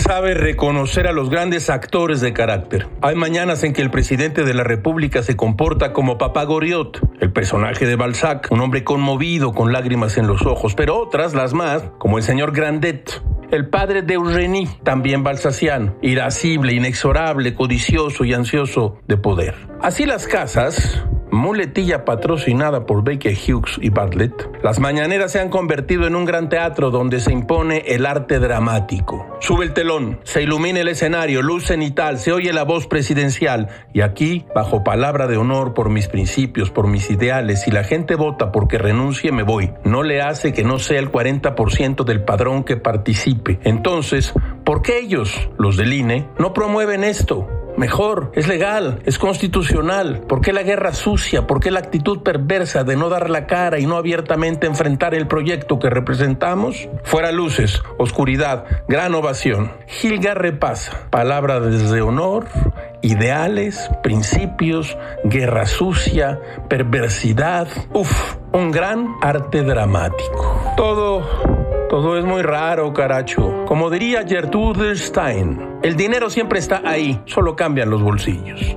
sabe reconocer a los grandes actores de carácter. Hay mañanas en que el presidente de la República se comporta como Papá Goriot, el personaje de Balzac, un hombre conmovido con lágrimas en los ojos, pero otras, las más, como el señor Grandet, el padre de Eugenie, también balsaciano, irascible, inexorable, codicioso y ansioso de poder. Así las casas, muletilla patrocinada por Baker Hughes y Bartlett, las mañaneras se han convertido en un gran teatro donde se impone el arte dramático. Sube el telón, se ilumina el escenario, luz cenital, se oye la voz presidencial y aquí, bajo palabra de honor por mis principios, por mis ideales, si la gente vota porque renuncie, me voy. No le hace que no sea el 40% del padrón que participe. Entonces, ¿por qué ellos, los del INE, no promueven esto? Mejor, es legal, es constitucional. ¿Por qué la guerra sucia? ¿Por qué la actitud perversa de no dar la cara y no abiertamente enfrentar el proyecto que representamos? Fuera luces, oscuridad, gran ovación. Gilga repasa, palabra desde honor, ideales, principios, guerra sucia, perversidad. Uf, un gran arte dramático. Todo todo es muy raro, caracho. Como diría Gertrude Stein, el dinero siempre está ahí, solo cambian los bolsillos.